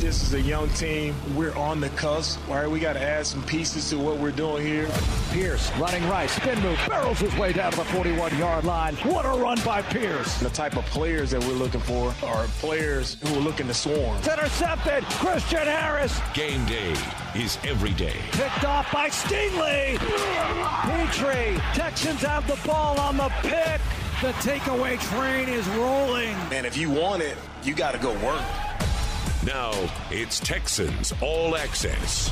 This is a young team. We're on the cusp. All right, we got to add some pieces to what we're doing here. Pierce running right, spin move, barrels his way down to the 41 yard line. What a run by Pierce. The type of players that we're looking for are players who are looking to swarm. It's intercepted. Christian Harris. Game day is every day. Picked off by Stingley. Pitre. Texans have the ball on the pick. The takeaway train is rolling. And if you want it, you got to go work. Now it's Texans All Access.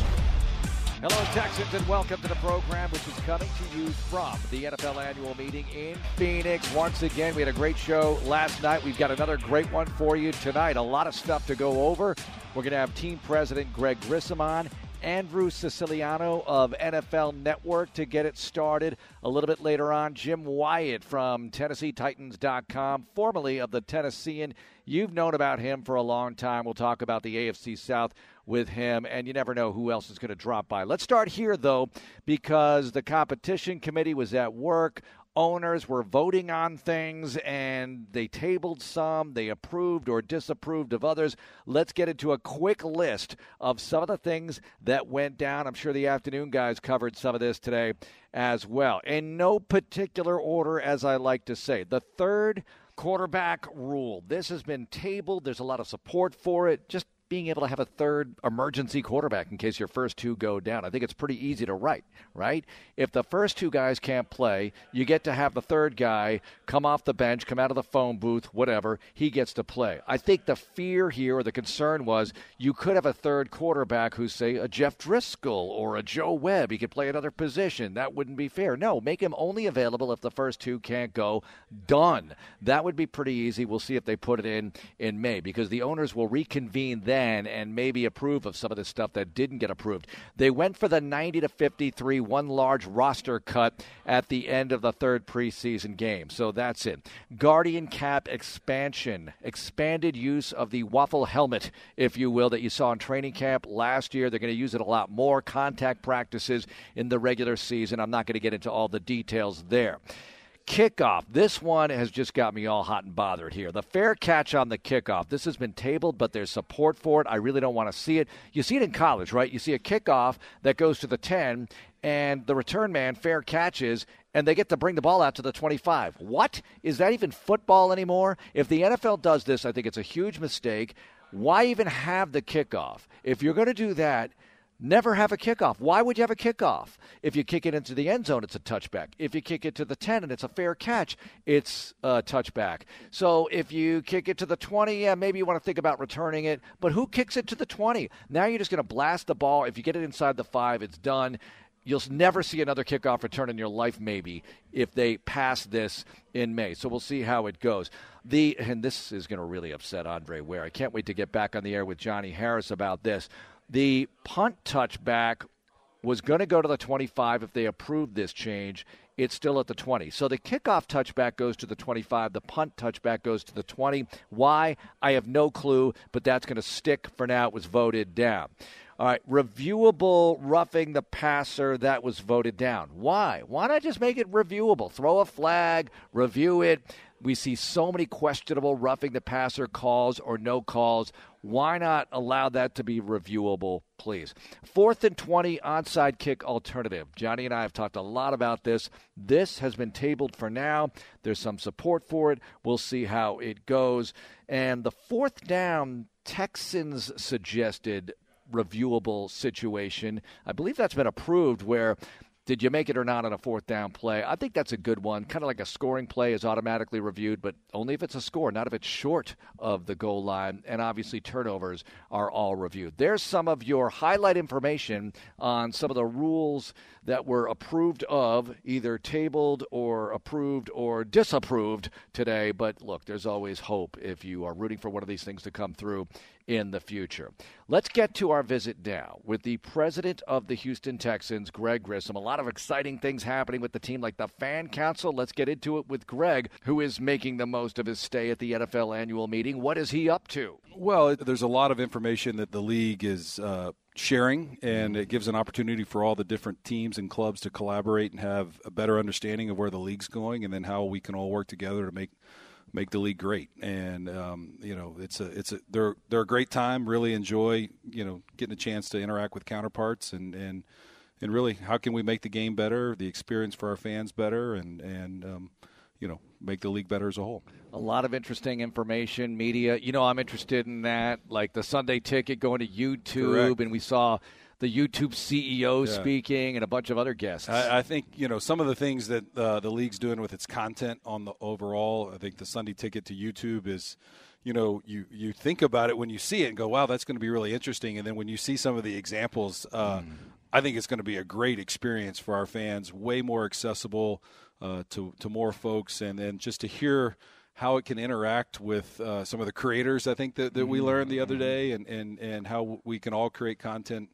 Hello, Texans, and welcome to the program, which is coming to you from the NFL annual meeting in Phoenix. Once again, we had a great show last night. We've got another great one for you tonight. A lot of stuff to go over. We're going to have team president Greg Grissom on Andrew Siciliano of NFL Network to get it started. A little bit later on, Jim Wyatt from TennesseeTitans.com, formerly of the Tennessean. You've known about him for a long time. We'll talk about the AFC South with him, and you never know who else is going to drop by. Let's start here, though, because the competition committee was at work owners were voting on things and they tabled some, they approved or disapproved of others. Let's get into a quick list of some of the things that went down. I'm sure the afternoon guys covered some of this today as well. In no particular order, as I like to say. The third quarterback rule. This has been tabled. There's a lot of support for it. Just being able to have a third emergency quarterback in case your first two go down. I think it's pretty easy to write, right? If the first two guys can't play, you get to have the third guy come off the bench, come out of the phone booth, whatever, he gets to play. I think the fear here or the concern was you could have a third quarterback who's, say, a Jeff Driskel or a Joe Webb. He could play another position. That wouldn't be fair. No, make him only available if the first two can't go. Done. That would be pretty easy. We'll see if they put it in in May because the owners will reconvene then and maybe approve of some of the stuff that didn't get approved. They went for the 90 to 53, one large roster cut at the end of the third preseason game. So that's it. Guardian cap expansion, expanded use of the waffle helmet, if you will, that you saw in training camp last year. They're going to use it a lot more. Contact practices in the regular season. I'm not going to get into all the details there kickoff. This one has just got me all hot and bothered here. The fair catch on the kickoff. This has been tabled, but there's support for it. I really don't want to see it. You see it in college, right? You see a kickoff that goes to the 10, and the return man fair catches, and they get to bring the ball out to the 25. What? Is that even football anymore? If the NFL does this, I think it's a huge mistake. Why even have the kickoff? If you're going to do that, Never have a kickoff. Why would you have a kickoff? If you kick it into the end zone, it's a touchback. If you kick it to the 10 and it's a fair catch, it's a touchback. So if you kick it to the 20, yeah, maybe you want to think about returning it. But who kicks it to the 20? Now you're just going to blast the ball. If you get it inside the five, it's done. You'll never see another kickoff return in your life, maybe, if they pass this in May. So we'll see how it goes. The and this is going to really upset Andre Ware. I can't wait to get back on the air with Johnny Harris about this. The punt touchback was going to go to the 25 if they approved this change. It's still at the 20. So the kickoff touchback goes to the 25. The punt touchback goes to the 20. Why? I have no clue, but that's going to stick for now. It was voted down. All right, reviewable roughing the passer, that was voted down. Why? Why not just make it reviewable? Throw a flag, review it. We see so many questionable roughing the passer calls or no calls. Why not allow that to be reviewable, please? Fourth and 20 onside kick alternative. Johnny and I have talked a lot about this. This has been tabled for now. There's some support for it. We'll see how it goes. And the fourth down, Texans suggested reviewable situation. I believe that's been approved where did you make it or not on a fourth down play? I think that's a good one. Kind of like a scoring play is automatically reviewed, but only if it's a score, not if it's short of the goal line. And obviously, turnovers are all reviewed. There's some of your highlight information on some of the rules that were approved of, either tabled or approved or disapproved today. But look, there's always hope if you are rooting for one of these things to come through in the future. Let's get to our visit now with the president of the Houston Texans, Greg Grissom. A lot of exciting things happening with the team, like the fan council. Let's get into it with Greg, who is making the most of his stay at the NFL annual meeting. What is he up to? Well, there's a lot of information that the league is. Uh, sharing and it gives an opportunity for all the different teams and clubs to collaborate and have a better understanding of where the league's going and then how we can all work together to make make the league great. And um, you know, it's a it's a they're they're a great time. Really enjoy you know getting a chance to interact with counterparts and and and really how can we make the game better, the experience for our fans better, and and um, you know make the league better as a whole. A lot of interesting information, media. You know, I'm interested in that, like the Sunday ticket going to YouTube, Correct. and we saw the YouTube CEO Yeah. speaking and a bunch of other guests. I, I think you know some of the things that uh, the league's doing with its content on the overall. I think the Sunday ticket to YouTube is, you know, you you think about it when you see it and go, wow, that's going to be really interesting. And then when you see some of the examples, uh, I think it's going to be a great experience for our fans. Way more accessible uh, to to more folks, and then just to hear. How it can interact with uh, some of the creators, I think that, that we learned the other day, and, and, and how we can all create content.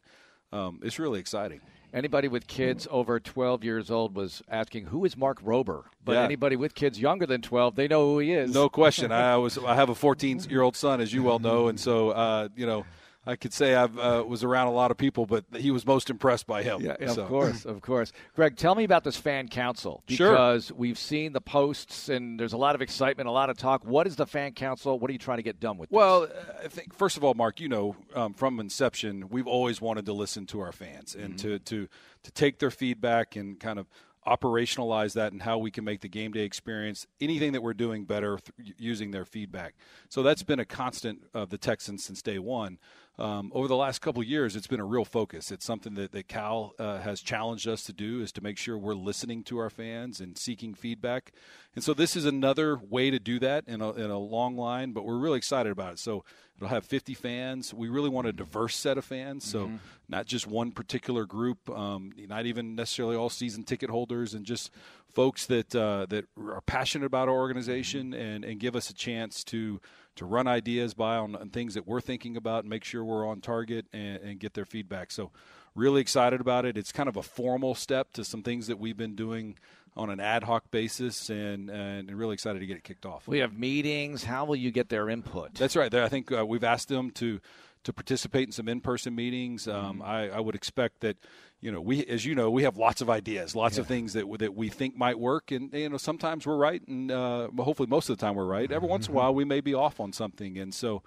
Um, it's really exciting. Anybody with kids over 12 years old was asking, "Who is Mark Rober?" But Yeah. anybody with kids younger than 12, they know who he is. No question. I was. I have a 14 year old son, as you well know, and so uh, you know, I could say I uh, was around a lot of people, but he was most impressed by him. Yeah, of course, of course. Greg, tell me about this fan council Sure. because we've seen the posts and there's a lot of excitement, a lot of talk. What is the fan council? What are you trying to get done with? this? Well, I think first of all, Marc, you know, um, from inception, we've always wanted to listen to our fans and to to to take their feedback and kind of operationalize that and how we can make the game day experience anything that we're doing better th- using their feedback. So that's been a constant of the Texans since day one. Um, over the last couple years, it's been a real focus. It's something that, that Cal uh, has challenged us to do is to make sure we're listening to our fans and seeking feedback. And so this is another way to do that in a, in a long line, but we're really excited about it. So it'll have 50 fans. We really want a diverse set of fans, so not just one particular group, um, not even necessarily all season ticket holders, and just folks that uh, that are passionate about our organization and, and give us a chance to to run ideas by on, on things that we're thinking about and make sure we're on target and, and get their feedback. So really excited about it. It's kind of a formal step to some things that we've been doing on an ad hoc basis and and really excited to get it kicked off. we have meetings. How will you get their input? That's right. I think uh, we've asked them to to participate in some in-person meetings. Um, I, I would expect that, you know, we, as you know, we have lots of ideas, lots of things that that we think might work, and you know, sometimes we're right, and uh, hopefully most of the time we're right. Every once in a while, we may be off on something, and so.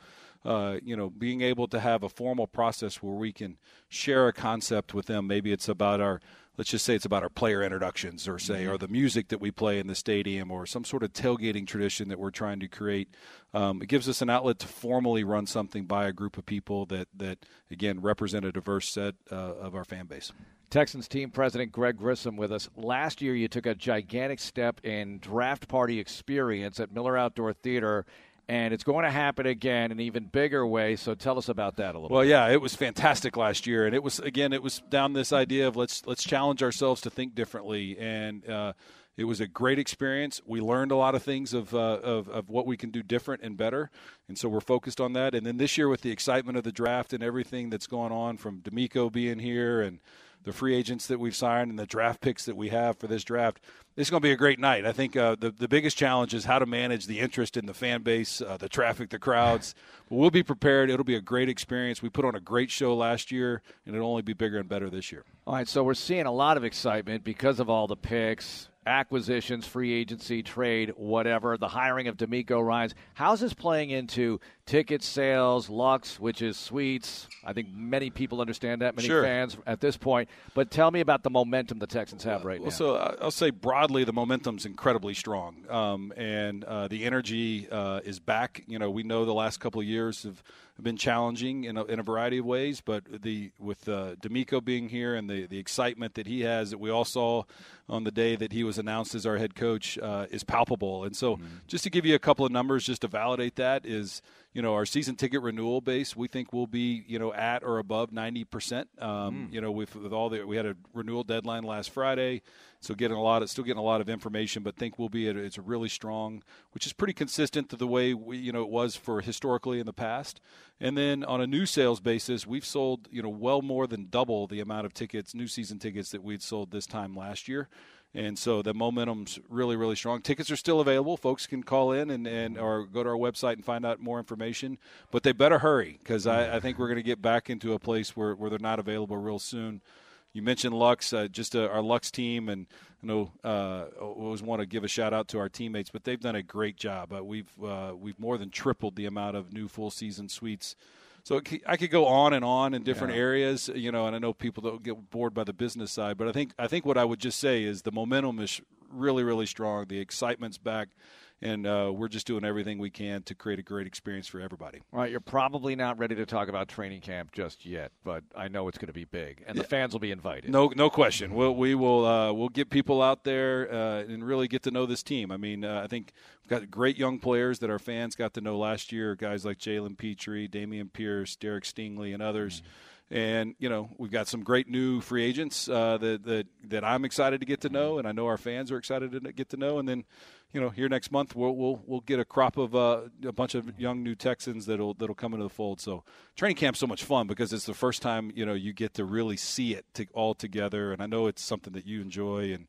Uh, you know, being able to have a formal process where we can share a concept with them. Maybe it's about our, let's just say it's about our player introductions, or say, or the music that we play in the stadium, or some sort of tailgating tradition that we're trying to create. Um, it gives us an outlet to formally run something by a group of people that, that again, represent a diverse set uh, of our fan base. Texans team president Greg Grissom with us. Last year, you took a gigantic step in draft party experience at Miller Outdoor Theater, and it's going to happen again in an even bigger way. So tell us about that a little. Well, yeah, it was fantastic last year, and it was again, it was down this idea of let's let's challenge ourselves to think differently, and uh, it was a great experience. We learned a lot of things of, uh, of of what we can do different and better, and so we're focused on that. And then this year, with the excitement of the draft and everything that's going on, from DeMeco being here and the free agents that we've signed and the draft picks that we have for this draft. This is going to be a great night. I think uh, the the biggest challenge is how to manage the interest in the fan base, uh, the traffic, the crowds. But we'll be prepared. It'll be a great experience. We put on a great show last year, and it'll only be bigger and better this year. All right, so we're seeing a lot of excitement because of all the picks, acquisitions, free agency, trade, whatever, the hiring of DeMeco Ryans. How's this playing into ticket sales, Lux, which is suites? I think many people understand that, many Sure. fans at this point. But tell me about the momentum the Texans have right Well, now. so I- I'll say broadly, the momentum's incredibly strong, um, and uh, the energy uh, is back. You know, we know the last couple of years have been challenging in a, in a variety of ways, but the with uh, DeMeco being here and the the excitement that he has that we all saw on the day that he was announced as our head coach uh, is palpable. And so, just to give you a couple of numbers, just to validate that is. You know, our season ticket renewal base, we think will be, you know, at or above 90%. Um, You know, with, with all the, we had a renewal deadline last Friday. So getting a lot of, still getting a lot of information, but think we'll be at, it's a really strong, which is pretty consistent to the way we, you know, it was for historically in the past. And then on a new sales basis, we've sold, you know, well more than double the amount of tickets, new season tickets that we'd sold this time last year. And so the momentum's really, really strong. Tickets are still available. Folks can call in and, and or go to our website and find out more information. But they better hurry because I, I think we're going to get back into a place where, where they're not available real soon. You mentioned Lux, uh, just uh, our Lux team, and I know uh, always want to give a shout out to our teammates, but they've done a great job. Uh, we've uh, we've more than tripled the amount of new full season suites. So I could go on and on in different yeah. areas, you know, and I know people don't get bored by the business side, but I think I think what I would just say is the momentum is really really strong. The excitement's back and uh, we're just doing everything we can to create a great experience for everybody. All right, you're probably not ready to talk about training camp just yet, but I know it's going to be big, and yeah. the fans will be invited. No, no question. We'll, we will uh, we'll get people out there uh, and really get to know this team. I mean, uh, I think we've got great young players that our fans got to know last year. Guys like Jalen Pitre, Dameon Pierce, Derek Stingley, and others. Mm-hmm and you know we've got some great new free agents uh, that that that I'm excited to get to know, and I know our fans are excited to get to know. And then you know, here next month we'll we'll, we'll get a crop of uh, a bunch of young new Texans that'll that'll come into the fold. So training camp's so much fun because it's the first time you know you get to really see it to, all together, and I know it's something that you enjoy and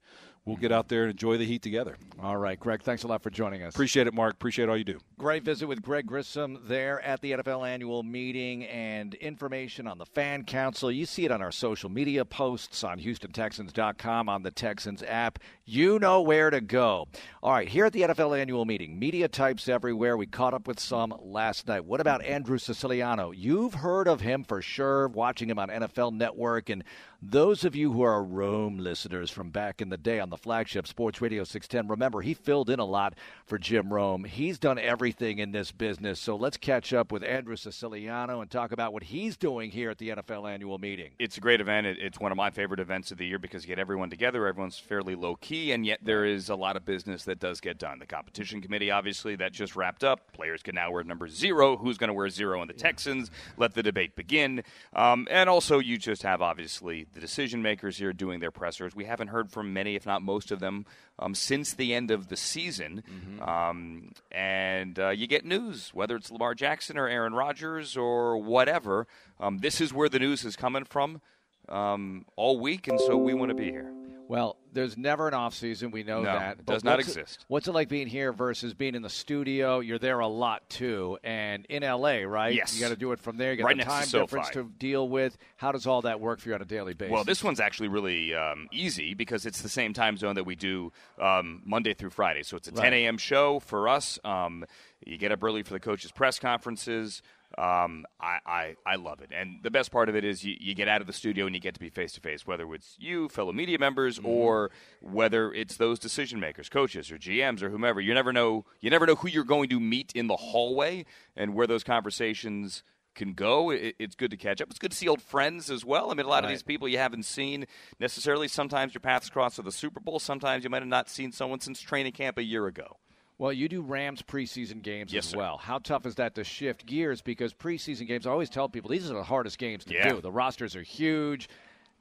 we'll get out there and enjoy the heat together. All right, Greg, thanks a lot for joining us. Appreciate it, Marc. Appreciate all you do. Great visit with Greg Grissom there at the NFL annual meeting and information on the fan council. You see it on our social media posts on HoustonTexans.com, on the Texans app. You know where to go. All right, here at the NFL annual meeting, media types everywhere. We caught up with some last night. What about Andrew Siciliano? You've heard of him for sure, watching him on NFL Network and those of you who are Rome listeners from back in the day on the flagship Sports Radio 610, remember he filled in a lot for Jim Rome. He's done everything in this business. So let's catch up with Andrew Siciliano and talk about what he's doing here at the NFL annual meeting. It's a great event. It's one of my favorite events of the year because you get everyone together. Everyone's fairly low key, and yet there is a lot of business that does get done. The competition committee, obviously, that just wrapped up. Players can now wear number zero. Who's going to wear zero in the Texans? Let the debate begin. Um, and also, you just have obviously the decision makers here doing their pressers. We haven't heard from many, if not most of them, um, since the end of the season. Mm-hmm. Um, and uh, you get news, whether it's Lamar Jackson or Aaron Rodgers or whatever. Um, this is where the news is coming from um, all week, and so we want to be here. Well, there's never an off season. We know no, that. It does not exist. It, what's it like being here versus being in the studio? You're there a lot too, and in LA, right? Yes. You got to do it from there. You got right the time to difference to deal with. How does all that work for you on a daily basis? Well, this one's actually really um, easy because it's the same time zone that we do um, Monday through Friday. So it's a right. 10 a.m. show for us. Um, you get up early for the coaches' press conferences. Um, I, I, I love it. And the best part of it is you, you get out of the studio and you get to be face to face, whether it's you, fellow media members, mm-hmm. or whether it's those decision makers, coaches or GMs or whomever. You never know you never know who you're going to meet in the hallway and where those conversations can go. It, it's good to catch up. It's good to see old friends as well. I mean, a lot right. of these people you haven't seen necessarily. Sometimes your paths cross at the Super Bowl. Sometimes you might have not seen someone since training camp a year ago. Well, you do Rams preseason games yes, as sir. well. How tough is that to shift gears? Because preseason games, I always tell people these are the hardest games to yeah. do. The rosters are huge.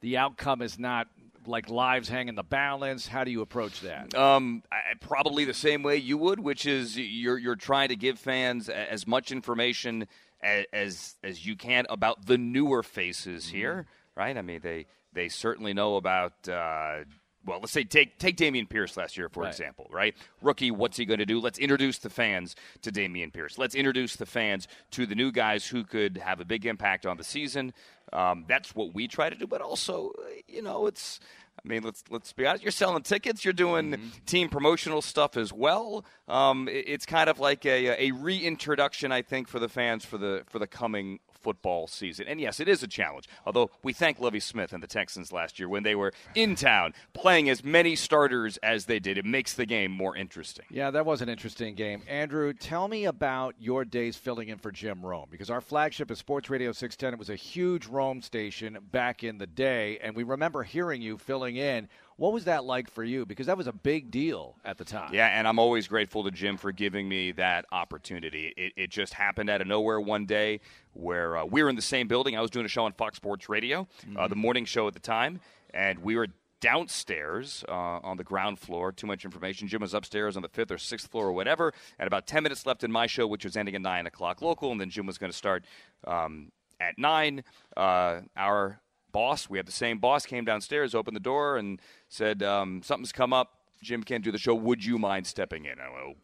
The outcome is not like lives hang in the balance. How do you approach that? Um, I, probably the same way you would, which is you're you're trying to give fans as much information as as, as you can about the newer faces mm-hmm. here, right? I mean, they they certainly know about. Uh, well, let's say take take Dameon Pierce last year for right. example, right? Rookie, what's he going to do? Let's introduce the fans to Dameon Pierce. Let's introduce the fans to the new guys who could have a big impact on the season. Um, that's what we try to do, but also, you know, it's. I mean, let's let's be honest. You're selling tickets. You're doing mm-hmm. team promotional stuff as well. Um, it, it's kind of like a, a reintroduction, I think, for the fans for the for the coming football season. And yes, it is a challenge. Although we thank Lovie Smith and the Texans last year when they were in town playing as many starters as they did. It makes the game more interesting. Yeah, that was an interesting game. Andrew, tell me about your days filling in for Jim Rome because our flagship is Sports Radio 610. It was a huge Rome station back in the day, and we remember hearing you filling in what was that like for you? Because that was a big deal at the time. Yeah, and I'm always grateful to Jim for giving me that opportunity. It, it just happened out of nowhere one day where uh, we were in the same building. I was doing a show on Fox Sports Radio, mm-hmm. uh, the morning show at the time, and we were downstairs uh, on the ground floor. Too much information. Jim was upstairs on the fifth or sixth floor or whatever. And about 10 minutes left in my show, which was ending at 9 o'clock local. And then Jim was going to start um, at 9. Uh, our boss, we have the same boss, came downstairs, opened the door, and said, um, Something's come up. Jim can't do the show. Would you mind stepping in? I went,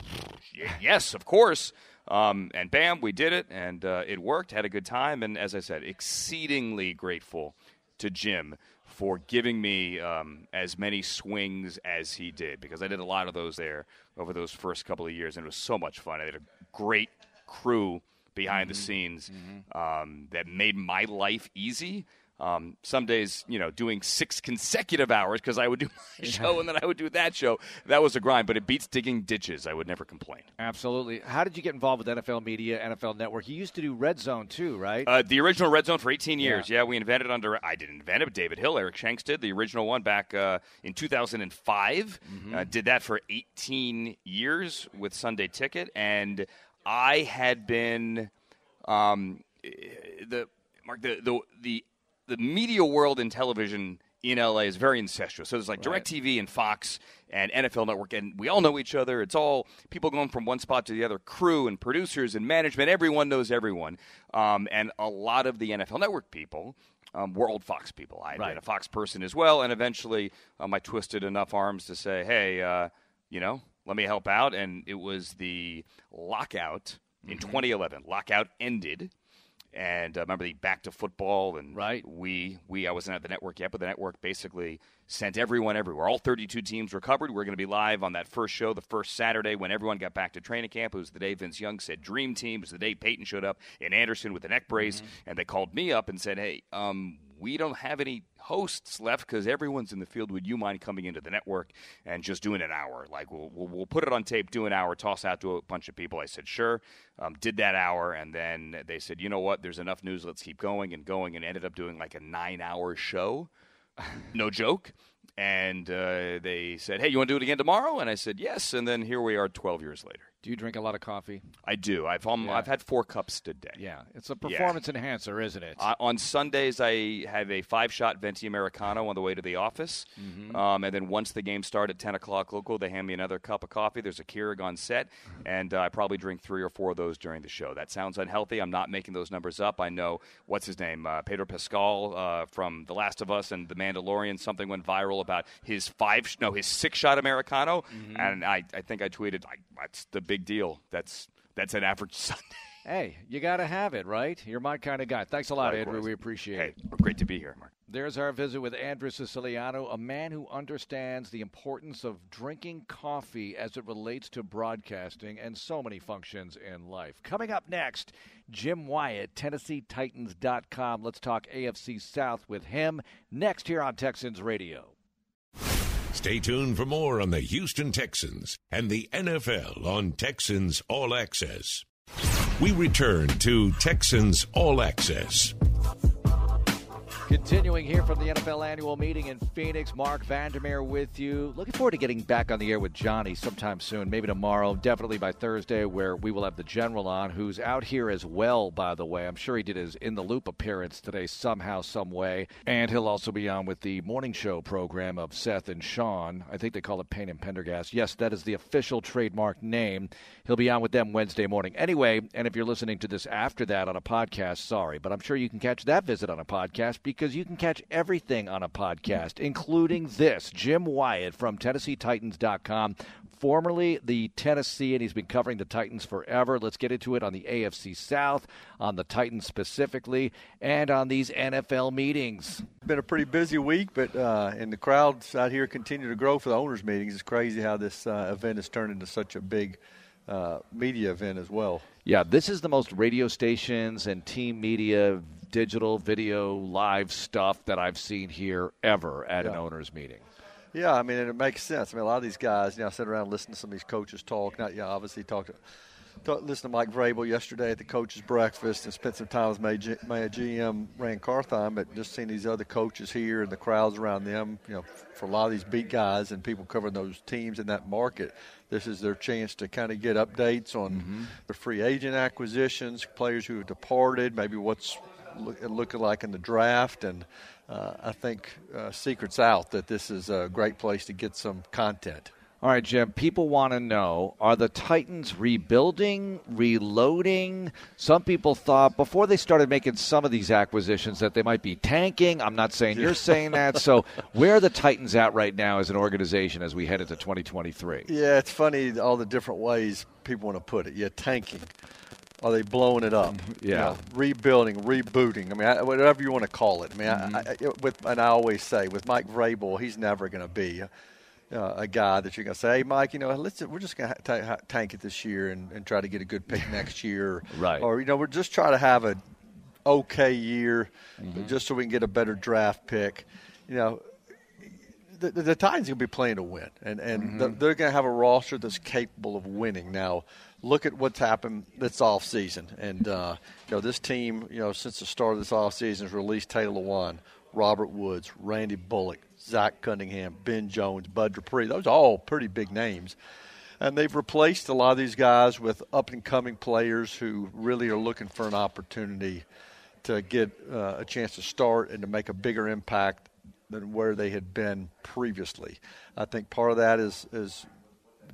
Yes, of course. Um, and bam, we did it, and uh, it worked. Had a good time, and as I said, exceedingly grateful to Jim for giving me um, as many swings as he did because I did a lot of those there over those first couple of years, and it was so much fun. I had a great crew behind the scenes um, that made my life easy. Um, some days, you know, doing six consecutive hours because I would do my show and then I would do that show. That was a grind, but it beats digging ditches. I would never complain. Absolutely. How did you get involved with NFL Media, NFL Network? You used to do Red Zone too, right? Uh, the original Red Zone for 18 years. Yeah. we invented under. I didn't invent it, but David Hill, Eric Shanks did the original one back uh, in 2005. Uh, did that for 18 years with Sunday Ticket, and I had been um, the Marc the the the the media world in television in LA is very incestuous. So there's like DirecTV and Fox and NFL Network, and we all know each other. It's all people going from one spot to the other, crew and producers and management. Everyone knows everyone. Um, and a lot of the NFL Network people um, were old Fox people. I had Right. been a Fox person as well, and eventually um, I twisted enough arms to say, hey, uh, you know, let me help out. And it was the lockout in 2011. Lockout ended. And uh, remember the back to football and Right. we we I wasn't at the network yet, but the network basically sent everyone everywhere. All 32 teams were covered. We are going to be live on that first show, the first Saturday when everyone got back to training camp. It was the day Vince Young said Dream Team. It was the day Peyton showed up in Anderson with a neck brace, and they called me up and said, "Hey, um, we don't have any hosts left because everyone's in the field. Would you mind coming into the network and just doing an hour? Like we'll, we'll, we'll put it on tape, do an hour, toss out to a bunch of people. I said sure. Um, did that hour, and then they said, you know what? There's enough news. Let's keep going and going, and ended up doing like a nine-hour show. no joke. And uh, they said, "Hey, you want to do it again tomorrow?" And I said, "Yes." And then here we are, 12 years later. Do you drink a lot of coffee? I do. I've um, Yeah. I've had four cups today. Yeah, it's a performance enhancer, isn't it? Uh, on Sundays, I have a five-shot venti americano on the way to the office, Mm-hmm. um, and then once the game starts at ten o'clock local, they hand me another cup of coffee. There's a Keurig on set, and uh, I probably drink three or four of those during the show. That sounds unhealthy. I'm not making those numbers up. I know what's his name, uh, Pedro Pascal uh, from The Last of Us and The Mandalorian. Something went viral about his five, no, his six-shot americano, Mm-hmm. and I, I think I tweeted, like, "That's the big deal. That's that's an average Sunday." hey, you got to have it, right? You're my kind of guy. Thanks a lot, Andrew. We appreciate Hey, it. great to be here, Marc. There's our visit with Andrew Siciliano, a man who understands the importance of drinking coffee as it relates to broadcasting and so many functions in life. Coming up next, Jim Wyatt, TennesseeTitans.com. Let's talk AFC South with him next here on Texans Radio. Stay tuned for more on the Houston Texans and the NFL on Texans All Access. We return to Texans All Access. Continuing here from the NFL annual meeting in Phoenix, Marc Vandermeer with you. Looking forward to getting back on the air with Johnny sometime soon, maybe tomorrow, definitely by Thursday, where we will have the general on, who's out here as well, by the way. I'm sure he did his In the Loop appearance today somehow, some way. And he'll also be on with the morning show program of Seth and Sean. I think they call it Payne and Pendergast. Yes, that is the official trademark name. He'll be on with them Wednesday morning. Anyway, and if you're listening to this after that on a podcast, sorry, but I'm sure you can catch that visit on a podcast because you can catch everything on a podcast, including this Jim Wyatt from TennesseeTitans.com, formerly the Tennessee, and he's been covering the Titans forever. Let's get into it on the AFC South, on the Titans specifically, and on these NFL meetings. been a pretty busy week, but uh, and the crowds out here continue to grow for the owners' meetings. It's crazy how this uh, event has turned into such a big uh, media event as well. Yeah, this is the most radio stations and team media, digital, video, live stuff that I've seen here ever at an owners meeting. Yeah, I mean, it makes sense. I mean, a lot of these guys, you know, I sit around and listen to some of these coaches talk. Not, yeah, obviously talk to. Talk, listen to Mike Vrabel yesterday at the coaches' breakfast and spent some time with my, G, my GM Ran Carthon, but just seeing these other coaches here and the crowds around them, you know, for a lot of these beat guys and people covering those teams in that market, this is their chance to kind of get updates on mm-hmm. the free agent acquisitions, players who have departed, maybe what's look, looking like in the draft, and uh, I think uh, secrets out that this is a great place to get some content. All right, Jim, people want to know are the Titans rebuilding, reloading? Some people thought before they started making some of these acquisitions that they might be tanking. I'm not saying you're saying that. So, where are the Titans at right now as an organization as we head into 2023? Yeah, it's funny all the different ways people want to put it. Yeah, tanking. Are they blowing it up? Mm-hmm. You Yeah. know, rebuilding, rebooting. I mean, I, whatever you want to call it. I mean, Mm-hmm. I, I, with and I always say with Mike Vrabel, he's never going to be. Uh, a guy that you're going to say, hey, Mike, you know, let's we're just going to ta- tank it this year and, and try to get a good pick next year, Right. Or you know, we're just trying to have a okay year, Mm-hmm. just so we can get a better draft pick. You know, the, the, the Titans going to be playing to win, and and the, they're going to have a roster that's capable of winning. Now, look at what's happened this off season, and uh, you know this team, you know, since the start of this off season, has released Taylor Lewan, Robert Woods, Randy Bullock, Zach Cunningham, Ben Jones, Bud Dupree. Those are all pretty big names. And they've replaced a lot of these guys with up and coming players who really are looking for an opportunity to get uh, a chance to start and to make a bigger impact than where they had been previously. I think part of that is is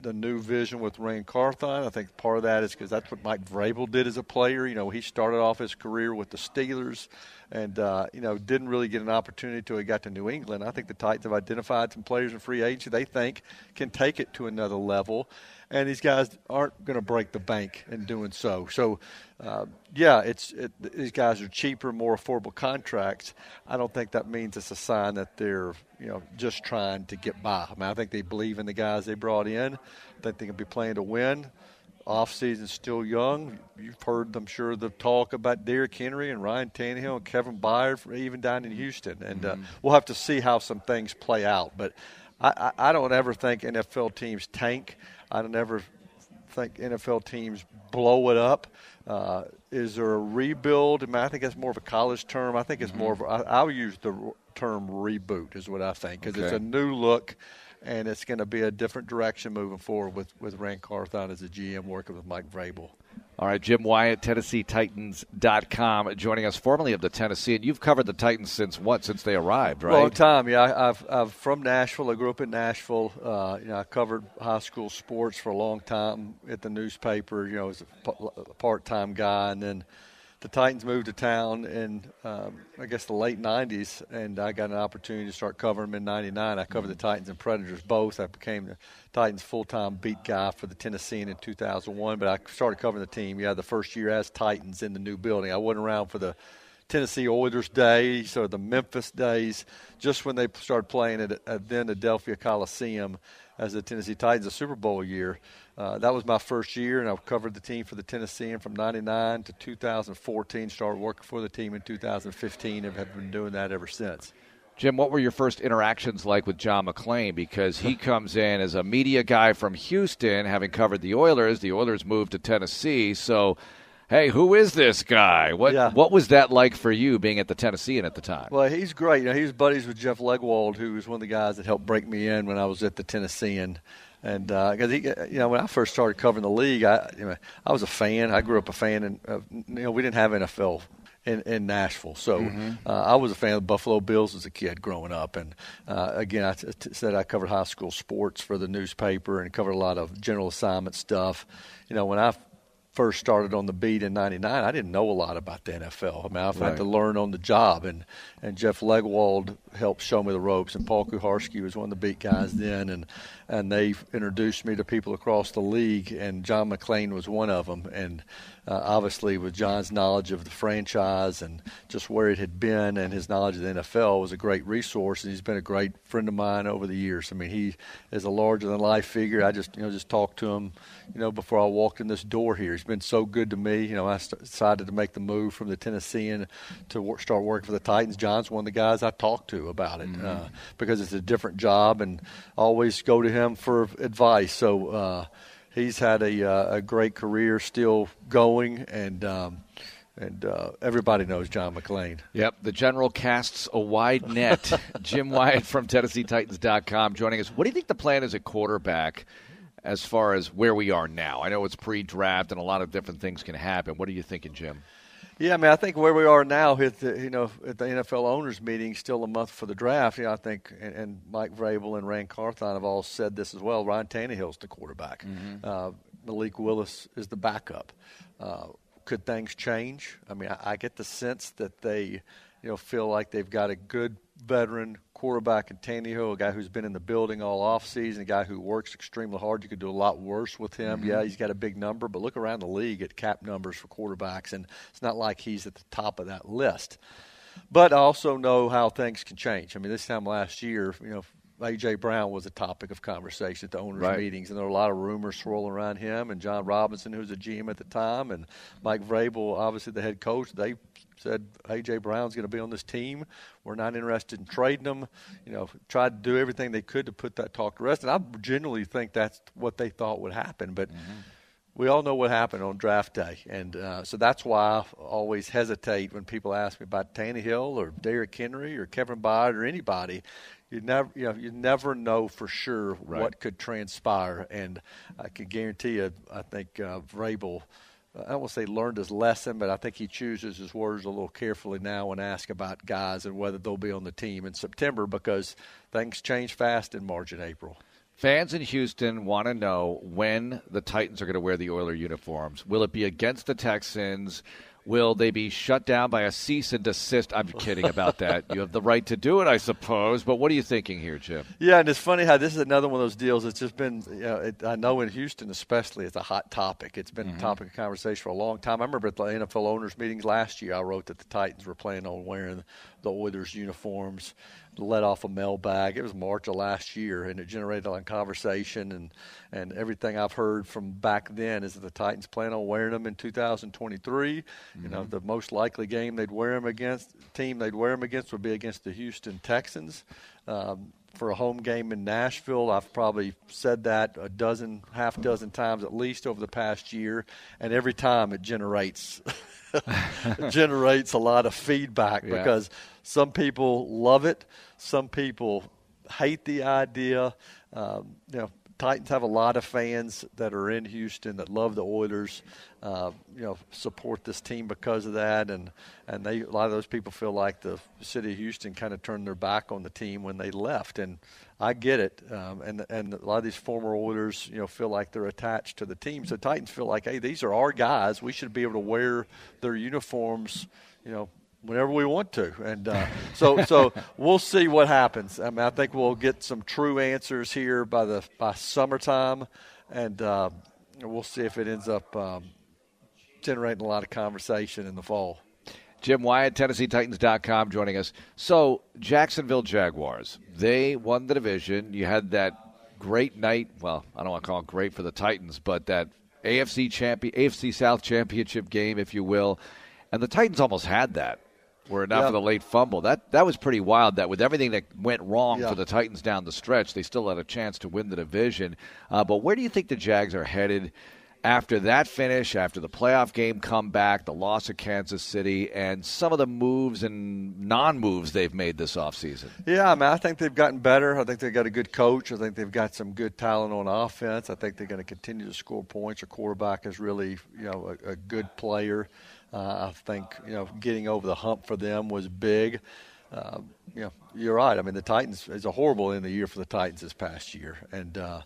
the new vision with Ran Carthon. I think part of that is because that's what Mike Vrabel did as a player. You know, he started off his career with the Steelers, and uh, you know didn't really get an opportunity until he got to New England. I think the Titans have identified some players in free agency they think can take it to another level, and these guys aren't going to break the bank in doing so. So, uh, yeah, it's it, these guys are cheaper, more affordable contracts. I don't think that means it's a sign that they're you know just trying to get by. I mean, I think they believe in the guys they brought in. I think they can be playing to win. Off season's still young. You've heard, I'm sure, the talk about Derrick Henry and Ryan Tannehill and Kevin Byard, even down in Houston, and uh, we'll have to see how some things play out. But I, I, I don't ever think NFL teams tank. I don't ever think NFL teams blow it up. Uh, is there a rebuild? I, mean, I think that's more of a college term. I think it's more of. A, I, I'll use the term reboot is what I think because it's a new look, and it's going to be a different direction moving forward with with Ran Carthon as a GM working with Mike Vrabel. All right, Jim Wyatt, TennesseeTitans.com, joining us formerly of the Tennessee. And you've covered the Titans since what? Since they arrived, right? Long time, yeah. I've, I'm from Nashville. I grew up in Nashville. Uh, you know, I covered high school sports for a long time at the newspaper. You know, as a, a part-time guy, and then the Titans moved to town in um, I guess the late '90s, and I got an opportunity to start covering them in '99. I covered the Titans and Predators both. I became the Titans full-time beat guy for the Tennessean in 2001. But I started covering the team. Yeah, the first year as Titans in the new building. I wasn't around for the Tennessee Oilers days or the Memphis days, just when they started playing at, at then the Adelphia Coliseum as the Tennessee Titans, a Super Bowl year. Uh, that was my first year, and I covered the team for the Tennessean from '99 to 2014. Started working for the team in 2015, and have been doing that ever since. Jim, what were your first interactions like with John McClain? Because he comes in as a media guy from Houston, having covered the Oilers. The Oilers moved to Tennessee. So, hey, who is this guy? What Yeah. What was that like for you being at the Tennessean at the time? Well, he's great. You know, he was buddies with Jeff Legwold, who was one of the guys that helped break me in when I was at the Tennessean. And because he, you know, when I first started covering the league, I, you know, I was a fan. I grew up a fan, and uh, you know, we didn't have NFL in, in Nashville, so uh, I was a fan of the Buffalo Bills as a kid growing up. And uh, again, I t- t- said I covered high school sports for the newspaper and covered a lot of general assignment stuff. You know, when I first started on the beat in '99, I didn't know a lot about the NFL. I mean, I've Right. had to learn on the job, and and Jeff Legwold helped show me the ropes, and Paul Kuharsky was one of the beat guys then, and and they introduced me to people across the league, and John McClain was one of them, and uh, obviously with John's knowledge of the franchise and just where it had been, and his knowledge of the NFL was a great resource, and he's been a great friend of mine over the years. I mean, he is a larger than life figure. I just you know just talked to him, you know, before I walked in this door here. He's been so good to me. You know, I decided to make the move from the Tennessean to start working for the Titans. John's one of the guys I talked to about it uh, because it's a different job, and I always go to him for advice. So. Uh, He's had a, uh, a great career, still going, and um, and uh, everybody knows John McClain. Yep, the general casts a wide net. Jim Wyatt from TennesseeTitans.com joining us. What do you think the plan is at quarterback as far as where we are now? I know it's pre-draft and a lot of different things can happen. What are you thinking, Jim? Yeah, I mean, I think where we are now, at the, you know, at the NFL owners meeting, still a month for the draft. You know, I think, and, and Mike Vrabel and Ran Carthon have all said this as well. Ryan Tannehill's the quarterback. Uh, Malik Willis is the backup. Uh, could things change? I mean, I, I get the sense that they, you know, feel like they've got a good veteran quarterback in Tannehill, a guy who's been in the building all offseason, a guy who works extremely hard. You could do a lot worse with him. Mm-hmm. Yeah, he's got a big number, but look around the league at cap numbers for quarterbacks, and it's not like he's at the top of that list. But I also know how things can change. I mean, this time last year, you know, AJ Brown was a topic of conversation at the owners' right. meetings, and there were a lot of rumors swirling around him and Jon Robinson, who was a GM at the time, and Mike Vrabel, obviously the head coach. They said AJ Brown's going to be on this team. We're not interested in trading him. You know, tried to do everything they could to put that talk to rest, and I generally think that's what they thought would happen, but. Mm-hmm we all know what happened on draft day, and uh, so that's why I always hesitate when people ask me about Tannehill or Derrick Henry or Kevin Byard or anybody. You never, you know, you never know for sure right. what could transpire, and I can guarantee you. I think uh, Vrabel. I don't want to say learned his lesson, but I think he chooses his words a little carefully now when asked about guys and whether they'll be on the team in September because things change fast in March and April. Fans in Houston want to know when the Titans are going to wear the Oiler uniforms. Will it be against the Texans? Will they be shut down by a cease and desist? I'm kidding about that. You have the right to do it, I suppose. But what are you thinking here, Jim? Yeah, and it's funny how this is another one of those deals. It's just been, you know, it, I know in Houston especially, it's a hot topic. It's been mm-hmm. a topic of conversation for a long time. I remember at the NFL owners meetings last year, I wrote that the Titans were planning on wearing the Oilers uniforms let off a mailbag. It was March of last year, and it generated a lot of conversation. And, and everything I've heard from back then is that the Titans plan on wearing them in 2023. Mm-hmm. You know, mm-hmm. the most likely game they'd wear them against, team they'd wear them against would be against the Houston Texans. Um, for a home game in Nashville. I've probably said that a dozen, half dozen times at least over the past year, and every time it generates it generates a lot of feedback yeah. because some people love it, some people hate the idea. Um, you know, Titans have a lot of fans that are in Houston that love the Oilers. Uh, you know, support this team because of that, and and they a lot of those people feel like the city of Houston kind of turned their back on the team when they left, and I get it. Um, and and a lot of these former Oilers, you know, feel like they're attached to the team. So Titans feel like, hey, these are our guys. We should be able to wear their uniforms, you know, whenever we want to. And uh, so, so we'll see what happens. I mean, I think we'll get some true answers here by the by summertime, and uh, we'll see if it ends up um, generating a lot of conversation in the fall. Jim Wyatt, TennesseeTitans.com, joining us. So, Jacksonville Jaguars, they won the division. You had that great night. Well, I don't want to call it great for the Titans, but that AFC champion, AFC South championship game, if you will. And the Titans almost had that were it not for the late fumble. That that was pretty wild. That with everything that went wrong for the Titans down the stretch, they still had a chance to win the division. Uh, but where do you think the Jags are headed? After that finish, after the playoff game comeback, the loss of Kansas City, and some of the moves and non moves they've made this offseason. Yeah, I mean, I think they've gotten better. I think they've got a good coach. I think they've got some good talent on offense. I think they're going to continue to score points. Their quarterback is really, you know, a, a good player. Uh, I think you know getting over the hump for them was big. Uh, you know, you're right. I mean, the Titans is a horrible end of the year for the Titans this past year, and uh,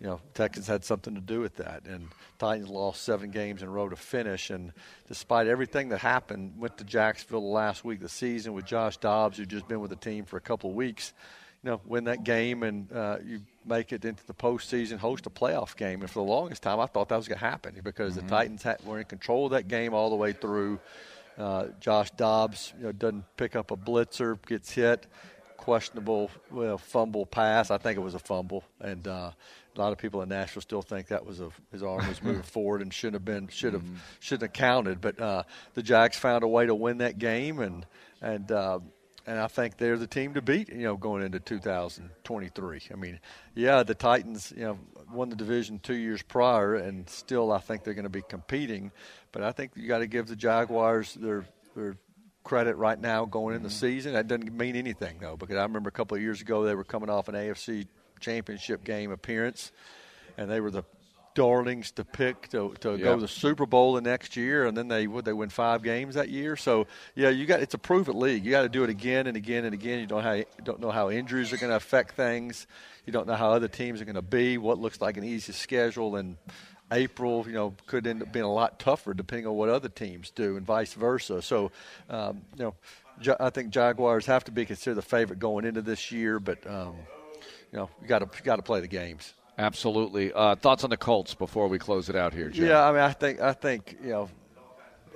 you know, Texans had something to do with that. And Titans lost seven games in a row to finish. And despite everything that happened, went to Jacksonville last week the season with Josh Dobbs, who'd just been with the team for a couple of weeks. You know, win that game and uh, you make it into the postseason, host a playoff game. And for the longest time, I thought that was going to happen because mm-hmm. the Titans had, were in control of that game all the way through. Uh, Josh Dobbs you know, doesn't pick up a blitzer, gets hit, questionable well, fumble pass. I think it was a fumble, and uh, a lot of people in Nashville still think that was a his arm was moving forward and shouldn't have been should have mm-hmm. shouldn't have counted. But uh, the Jags found a way to win that game, and and uh, and I think they're the team to beat, you know, going into 2023. I mean, yeah, the Titans, you know, won the division two years prior, and still I think they're going to be competing. But I think you got to give the Jaguars their their credit right now going in the mm-hmm. season. That doesn't mean anything though, because I remember a couple of years ago they were coming off an AFC Championship game appearance, and they were the darlings to pick to, to yep. go to the Super Bowl the next year, and then they would they win five games that year. So yeah, you got it's a prove it league. You got to do it again and again and again. You don't how don't know how injuries are going to affect things. You don't know how other teams are going to be. What looks like an easy schedule, and April, you know, could end up being a lot tougher depending on what other teams do, and vice versa. So, um, you know, I think Jaguars have to be considered the favorite going into this year, but um, you know, you got to got to play the games. Absolutely. Uh, thoughts on the Colts before we close it out here, Jim? Yeah, I mean, I think I think you know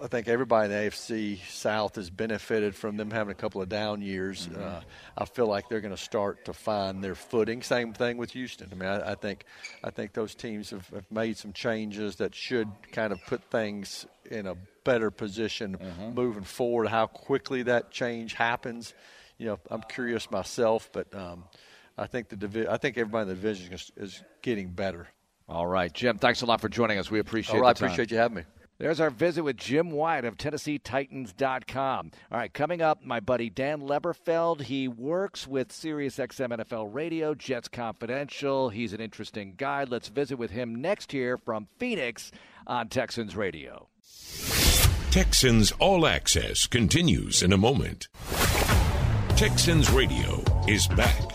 I think everybody in the AFC South has benefited from them having a couple of down years. Mm-hmm. Uh, I feel like they're going to start to find their footing. Same thing with Houston. I mean, I, I think I think those teams have, have, made some changes that should kind of put things in a better position mm-hmm. moving forward. How quickly that change happens, you know, I'm curious myself, but um, I think the divi- I think everybody in the division is, is getting better. All right, Jim. Thanks a lot for joining us. We appreciate. It. All right, I appreciate you having me. There's our visit with Jim Wyatt of TennesseeTitans.com. All right, coming up, my buddy Dan Leberfeld. He works with SiriusXM NFL Radio, Jets Confidential. He's an interesting guy. Let's visit with him next year from Phoenix on Texans Radio. Texans All Access continues in a moment. Texans Radio is back.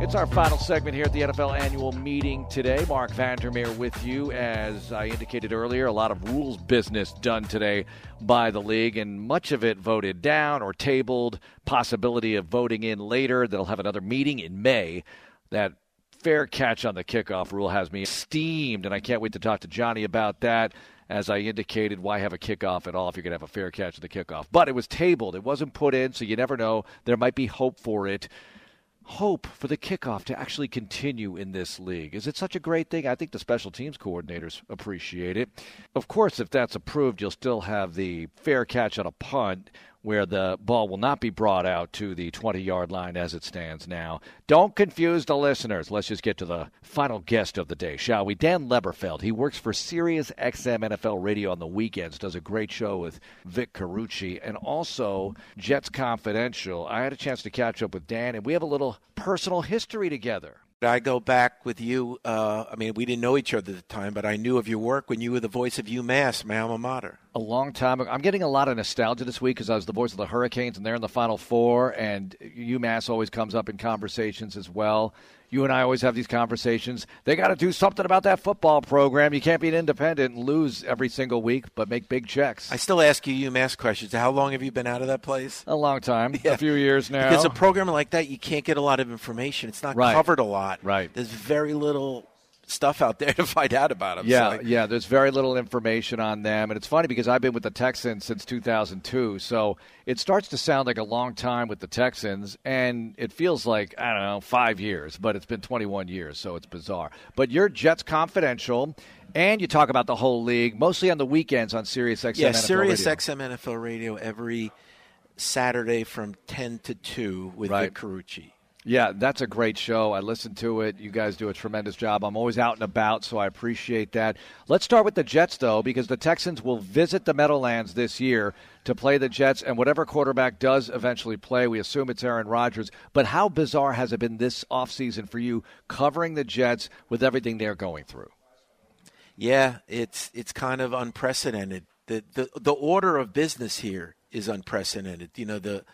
It's our final segment here at the NFL annual meeting today. Marc Vandermeer with you. As I indicated earlier, a lot of rules business done today by the league, and much of it voted down or tabled. Possibility of voting in later. They'll have another meeting in May. That fair catch on the kickoff rule has me steamed, and I can't wait to talk to Johnny about that. As I indicated, why have a kickoff at all if you're going to have a fair catch at the kickoff? But it was tabled. It wasn't put in, so you never know. There might be hope for it hope for the kickoff to actually continue in this league? Is it such a great thing? I think the special teams coordinators appreciate it. Of course, if that's approved, you'll still have the fair catch on a punt where the ball will not be brought out to the 20 yard line as it stands now. Don't confuse the listeners. Let's just get to the final guest of the day, shall we? Dan Leberfeld. He works for Sirius XM NFL Radio on the weekends, does a great show with Vic Carucci, and also Jets Confidential. I had a chance to catch up with Dan, and we have a little personal history together. I go back with you. Uh, I mean, we didn't know each other at the time, but I knew of your work when you were the voice of UMass, my alma mater. A long time ago. I'm getting a lot of nostalgia this week because I was the voice of the Hurricanes, and they're in the Final Four, and UMass always comes up in conversations as well you and I always have these conversations. They got to do something about that football program. You can't be an independent and lose every single week, but make big checks. I still ask you UMass questions. How long have you been out of that place? A long time, yeah. a few years now. Because a program like that, you can't get a lot of information. It's not right. covered a lot. Right. There's very little stuff out there to find out about them. Yeah, so. yeah. There's very little information on them, and it's funny because I've been with the Texans since 2002, so it starts to sound like a long time with the Texans, and it feels like I don't know five years, but it's been 21 years, so it's bizarre. But you're Jets Confidential. And you talk about the whole league, mostly on the weekends on Sirius XM. Yeah, NFL Sirius Radio. XM NFL Radio every Saturday from 10 to 2 with right. Vic Carucci. Yeah, that's a great show. I listen to it. You guys do a tremendous job. I'm always out and about, so I appreciate that. Let's start with the Jets, though, because the Texans will visit the Meadowlands this year to play the Jets, and whatever quarterback does eventually play, we assume it's Aaron Rodgers. But how bizarre has it been this offseason for you covering the Jets with everything they're going through? Yeah, it's it's kind of unprecedented. The the the order of business here is unprecedented. You know, the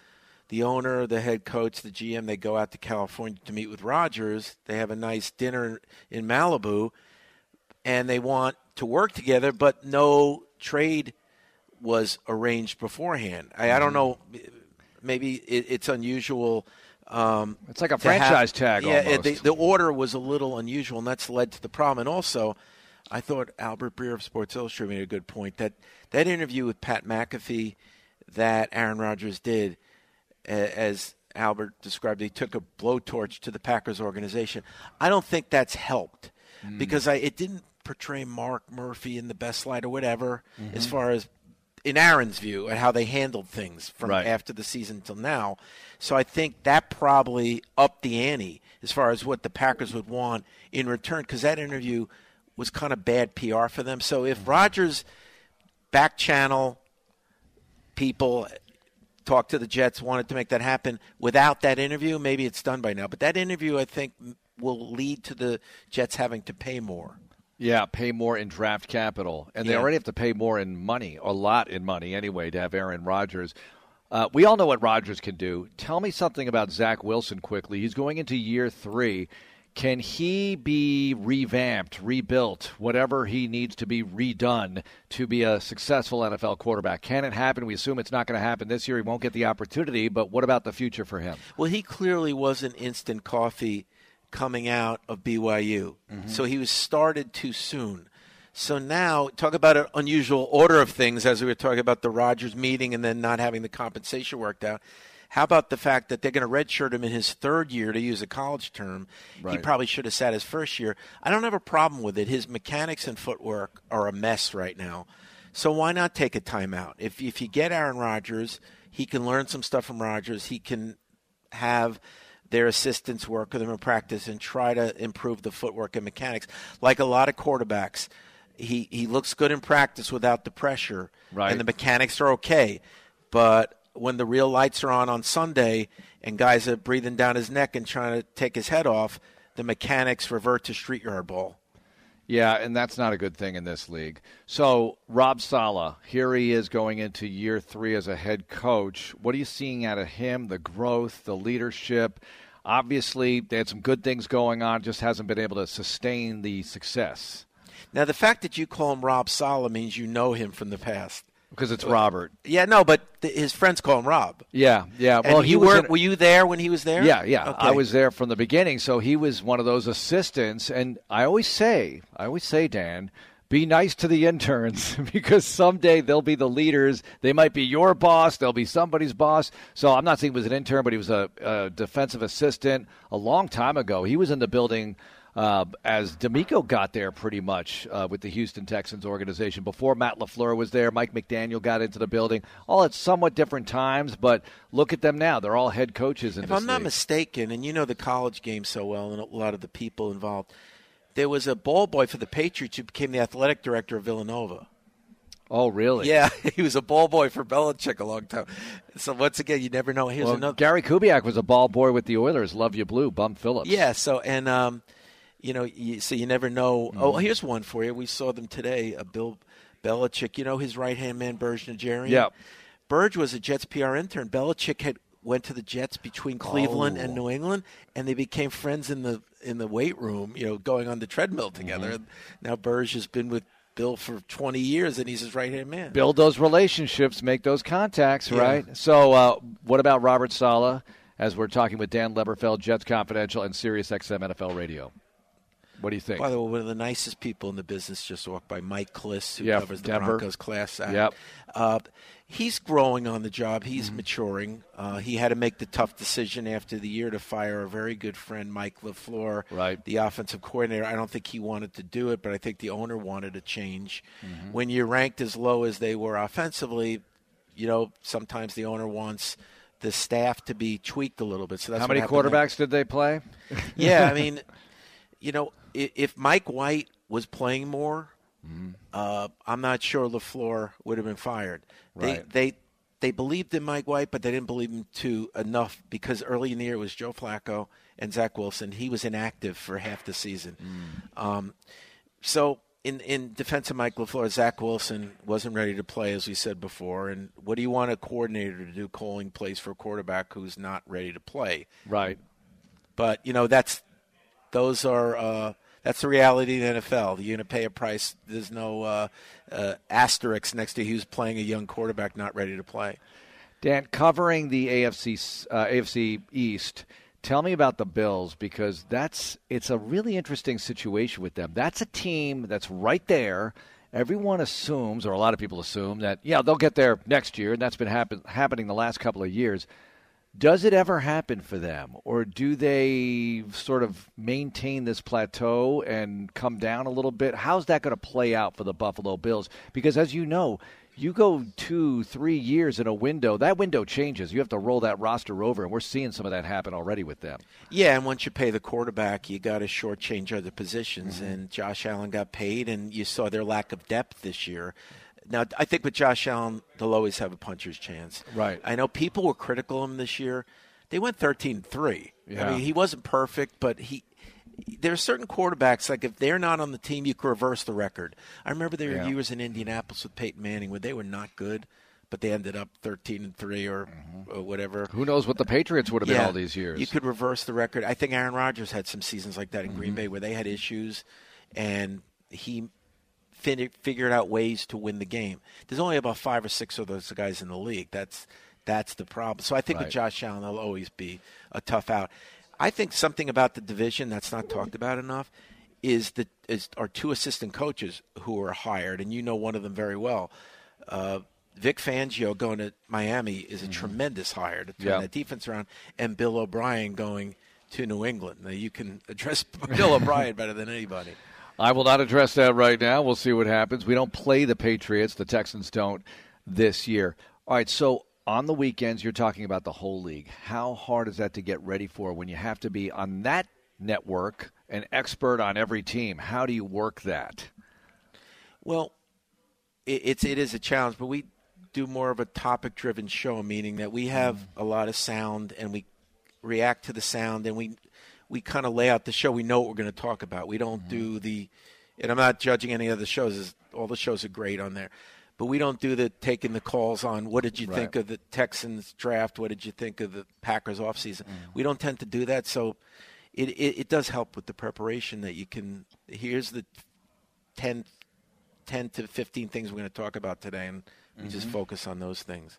the owner, the head coach, the GM, they go out to California to meet with Rodgers. They have a nice dinner in Malibu, and they want to work together, but no trade was arranged beforehand. I, I don't know. Maybe it, it's unusual. Um, it's like a franchise have, tag. Yeah, the, the, order was a little unusual, and that's led to the problem. And also, I thought Albert Breer of Sports Illustrated made a good point that that interview with Pat McAfee that Aaron Rodgers did – as Albert described, he took a blowtorch to the Packers organization. I don't think that's helped mm. because I, it didn't portray Mark Murphy in the best light or whatever, mm-hmm. as far as in Aaron's view and how they handled things from right. after the season till now. So I think that probably upped the ante as far as what the Packers would want in return because that interview was kind of bad PR for them. So if mm-hmm. Rodgers back channel people talked to the Jets, wanted to make that happen. Without that interview, maybe it's done by now. But that interview, I think, will lead to the Jets having to pay more. Yeah, pay more in draft capital. And they already have to pay more in money, a lot in money anyway, to have Aaron Rodgers. Uh, we all know what Rodgers can do. Tell me something about Zach Wilson quickly. He's going into year three. Can he be revamped, rebuilt, whatever he needs to be redone to be a successful NFL quarterback? Can it happen? We assume it's not going to happen this year. He won't get the opportunity, but what about the future for him? Well, he clearly wasn't instant coffee coming out of BYU. Mm-hmm. So he was started too soon. So now, talk about an unusual order of things as we were talking about the Rodgers meeting and then not having the compensation worked out. How about the fact that they're going to redshirt him in his third year to use a college term? Right. He probably should have sat his first year. I don't have a problem with it. His mechanics and footwork are a mess right now. So why not take a timeout? If if you get Aaron Rodgers, he can learn some stuff from Rodgers. He can have their assistants work with him in practice and try to improve the footwork and mechanics. Like a lot of quarterbacks, he he looks good in practice without the pressure, right. and the mechanics are okay. But when the real lights are on on Sunday and guys are breathing down his neck and trying to take his head off, the mechanics revert to street yard ball. Yeah, and that's not a good thing in this league. So, Rob Saleh, here he is going into year three as a head coach. What are you seeing out of him? The growth, the leadership? Obviously, they had some good things going on, just hasn't been able to sustain the success. Now, the fact that you call him Rob Saleh means you know him from the past. Because it's Robert. Yeah, no, but th- his friends call him Rob. Yeah, yeah. Well, he were. In, were you there when he was there? Yeah, yeah. Okay. I was there from the beginning, so he was one of those assistants. And I always say, I always say, Dan, be nice to the interns because someday they'll be the leaders. They might be your boss. They'll be somebody's boss. So I'm not saying he was an intern, but he was a, a defensive assistant a long time ago. He was in the building uh, as DeMeco got there pretty much uh, with the Houston Texans organization. Before Matt LaFleur was there, Mike McDaniel got into the building. All at somewhat different times, but look at them now. They're all head coaches in If I'm league. not mistaken, and you know the college game so well and a lot of the people involved, there was a ball boy for the Patriots who became the athletic director of Villanova. Oh, really? Yeah, he was a ball boy for Belichick a long time. So once again, you never know. Here's well, another. Gary Kubiak was a ball boy with the Oilers. Love you, blue. Bum Phillips. Yeah. So and um, you know, you, so you never know. Oh, mm-hmm. Oh, here's one for you. We saw them today. A Bill Belichick. You know his right hand man, Berj Najarian. Yeah. Berj was a Jets PR intern. Belichick had went to the Jets between Cleveland oh. and New England, and they became friends in the in the weight room. You know, going on the treadmill together. Mm-hmm. Now Berj has been with Bill for 20 years, and he's his right hand man. Build those relationships, make those contacts, yeah. right? So, uh, what about Robert Saleh? As we're talking with Dan Leberfeld, Jets Confidential, and Sirius XM NFL Radio. What do you think? By the way, one of the nicest people in the business just walked by, Mike Klis, who yep, covers the Denver. Broncos class act. Yep. Uh, he's growing on the job. He's mm-hmm. maturing. Uh, he had to make the tough decision after the year to fire a very good friend, Mike LaFleur, right. the offensive coordinator. I don't think he wanted to do it, but I think the owner wanted a change. Mm-hmm. When you're ranked as low as they were offensively, you know, sometimes the owner wants the staff to be tweaked a little bit. So that's how many quarterbacks there. did they play? yeah, I mean, you know, if Mike White was playing more, mm-hmm. uh, I'm not sure LaFleur would have been fired. Right. They, they they believed in Mike White, but they didn't believe him to enough because early in the year it was Joe Flacco and Zach Wilson. He was inactive for half the season. Mm. Um, so in in defense of Mike LaFleur, Zach Wilson wasn't ready to play, as we said before. And what do you want a coordinator to do calling plays for a quarterback who's not ready to play? Right. But you know that's those are uh, that's the reality of the NFL. You're going to pay a price. There's no uh, uh, asterisk next to who's playing a young quarterback not ready to play. Dan, covering the AFC uh, AFC East, tell me about the Bills because that's it's a really interesting situation with them. That's a team that's right there. Everyone assumes, or a lot of people assume, that yeah they'll get there next year, and that's been happen- happening the last couple of years. Does it ever happen for them, or do they sort of maintain this plateau and come down a little bit? How's that going to play out for the Buffalo Bills? Because as you know, you go two, three years in a window, that window changes. You have to roll that roster over, and we're seeing some of that happen already with them. Yeah, and once you pay the quarterback, you got to shortchange other positions. Mm-hmm. And Josh Allen got paid, and you saw their lack of depth this year. Now, I think with Josh Allen, they'll always have a puncher's chance. Right. I know people were critical of him this year. They went 13 3. Yeah. I mean, he wasn't perfect, but he. There are certain quarterbacks like if they're not on the team, you can reverse the record. I remember there were yeah. years in Indianapolis with Peyton Manning where they were not good, but they ended up 13 and three or, Mm-hmm. or whatever. Who knows what the Patriots would have been all these years? You could reverse the record. I think Aaron Rodgers had some seasons like that in Mm-hmm. Green Bay where they had issues, and he fin- figured out ways to win the game. There's only about five or six of those guys in the league. That's that's the problem. So I think Right. with Josh Allen, he'll always be a tough out. I think something about the division that's not talked about enough is that is our two assistant coaches who are hired, and you know one of them very well. Uh, Vic Fangio going to Miami is a tremendous hire to turn Yeah. that defense around, and Bill O'Brien going to New England. Now, you can address Bill O'Brien better than anybody. I will not address that right now. We'll see what happens. We don't play the Patriots. The Texans don't this year. All right, so on the weekends, you're talking about the whole league. How hard is that to get ready for when you have to be on that network, an expert on every team? How do you work that? Well, it, it's it is a challenge, but we do more of a topic-driven show, meaning that we have mm. a lot of sound and we react to the sound, and we we kind of lay out the show. We know what we're going to talk about. We don't mm-hmm. do the, and I'm not judging any of the shows. All the shows are great on there, but we don't do the taking the calls on what did you think of the Texans draft? What did you think of the Packers offseason? Mm-hmm. We don't tend to do that, so. It, it, it does help with the preparation that you can. Here's the 10, 10 to 15 things we're going to talk about today, and we just mm-hmm. focus on those things.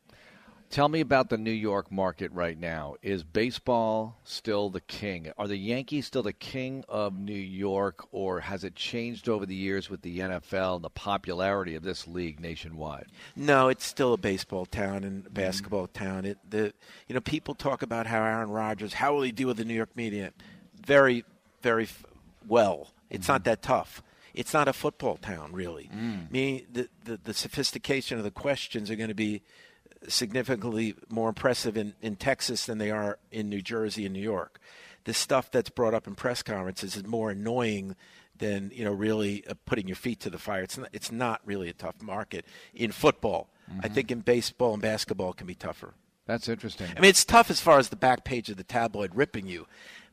Tell me about the New York market right now. Is baseball still the king? Are the Yankees still the king of New York, or has it changed over the years with the NFL and the popularity of this league nationwide? No, it's still a baseball town and a basketball mm-hmm. town. It the you know people talk about how Aaron Rodgers, how will he deal with the New York media? Very, very f- well. It's not mm-hmm. that tough. It's not a football town, really. Mm. Meaning the, the the sophistication of the questions are going to be significantly more impressive in, in Texas than they are in New Jersey and New York. The stuff that's brought up in press conferences is more annoying than you know really uh, putting your feet to the fire. It's not, it's not really a tough market in football. I think in baseball and basketball it can be tougher. That's interesting. I mean, it's tough as far as the back page of the tabloid ripping you,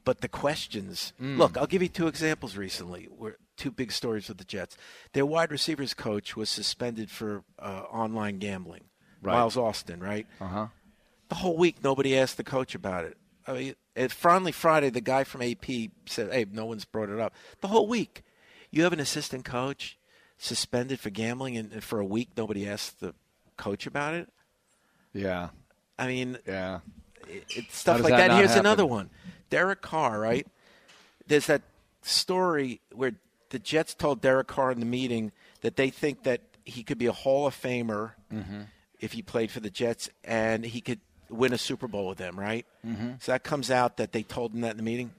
but the questions. Look, I'll give you two examples recently. Where two big stories with the Jets. Their wide receivers coach was suspended for uh, online gambling. Right. Miles Austin, right? Uh huh. The whole week, nobody asked the coach about it. I mean, at Finally Friday, the guy from AP said, "Hey, no one's brought it up." The whole week, you have an assistant coach suspended for gambling, and and for a week, nobody asked the coach about it. Yeah. I mean, Yeah. it, it's stuff like that that. Here's happen? another one. Derek Carr, right? There's that story where the Jets told Derek Carr in the meeting that they think that he could be a Hall of Famer Mm-hmm. If he played for the Jets and he could win a Super Bowl with them, right? Mm-hmm. So that comes out that they told him that in the meeting.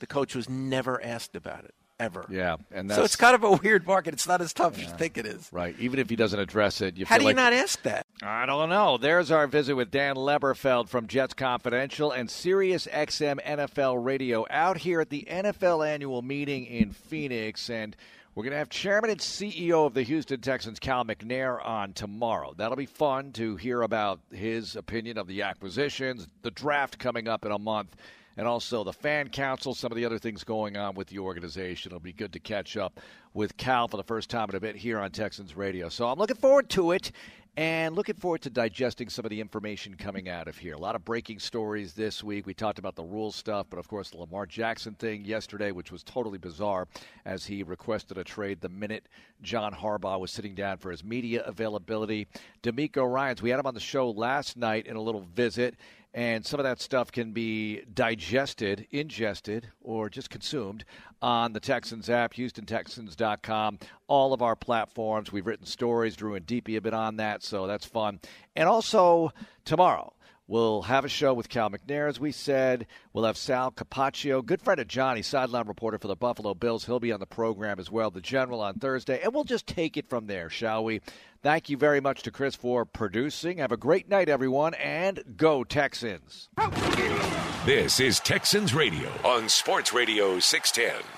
The coach was never asked about it ever. Yeah. And that's So it's kind of a weird market. It's not as tough as you think it is. right. Even if he doesn't address it, you How feel do you like not ask that? I don't know. There's our visit with Dan Leberfeld from Jets Confidential and Sirius XM NFL Radio out here at the NFL annual meeting in Phoenix. And we're going to have Chairman and CEO of the Houston Texans, Cal McNair, on tomorrow. That'll be fun to hear about his opinion of the acquisitions, the draft coming up in a month, and also the fan council, some of the other things going on with the organization. It'll be good to catch up with Cal for the first time in a bit here on Texans Radio. So I'm looking forward to it and looking forward to digesting some of the information coming out of here. A lot of breaking stories this week. We talked about the rules stuff, but of course, the Lamar Jackson thing yesterday, which was totally bizarre as he requested a trade the minute John Harbaugh was sitting down for his media availability. DeMeco Ryans, we had him on the show last night in a little visit. And some of that stuff can be digested, ingested, or just consumed on the Texans app, HoustonTexans.com, all of our platforms. We've written stories. Drew and Deepi have been on that, so that's fun. And also, tomorrow, We'll have a show with Cal McNair, as we said. We'll have Sal Capaccio, good friend of Johnny, sideline reporter for the Buffalo Bills. He'll be on the program as well, the General on Thursday. And we'll just take it from there, shall we? Thank you very much to Chris for producing. Have a great night, everyone, and go Texans. This is Texans Radio on Sports Radio 610.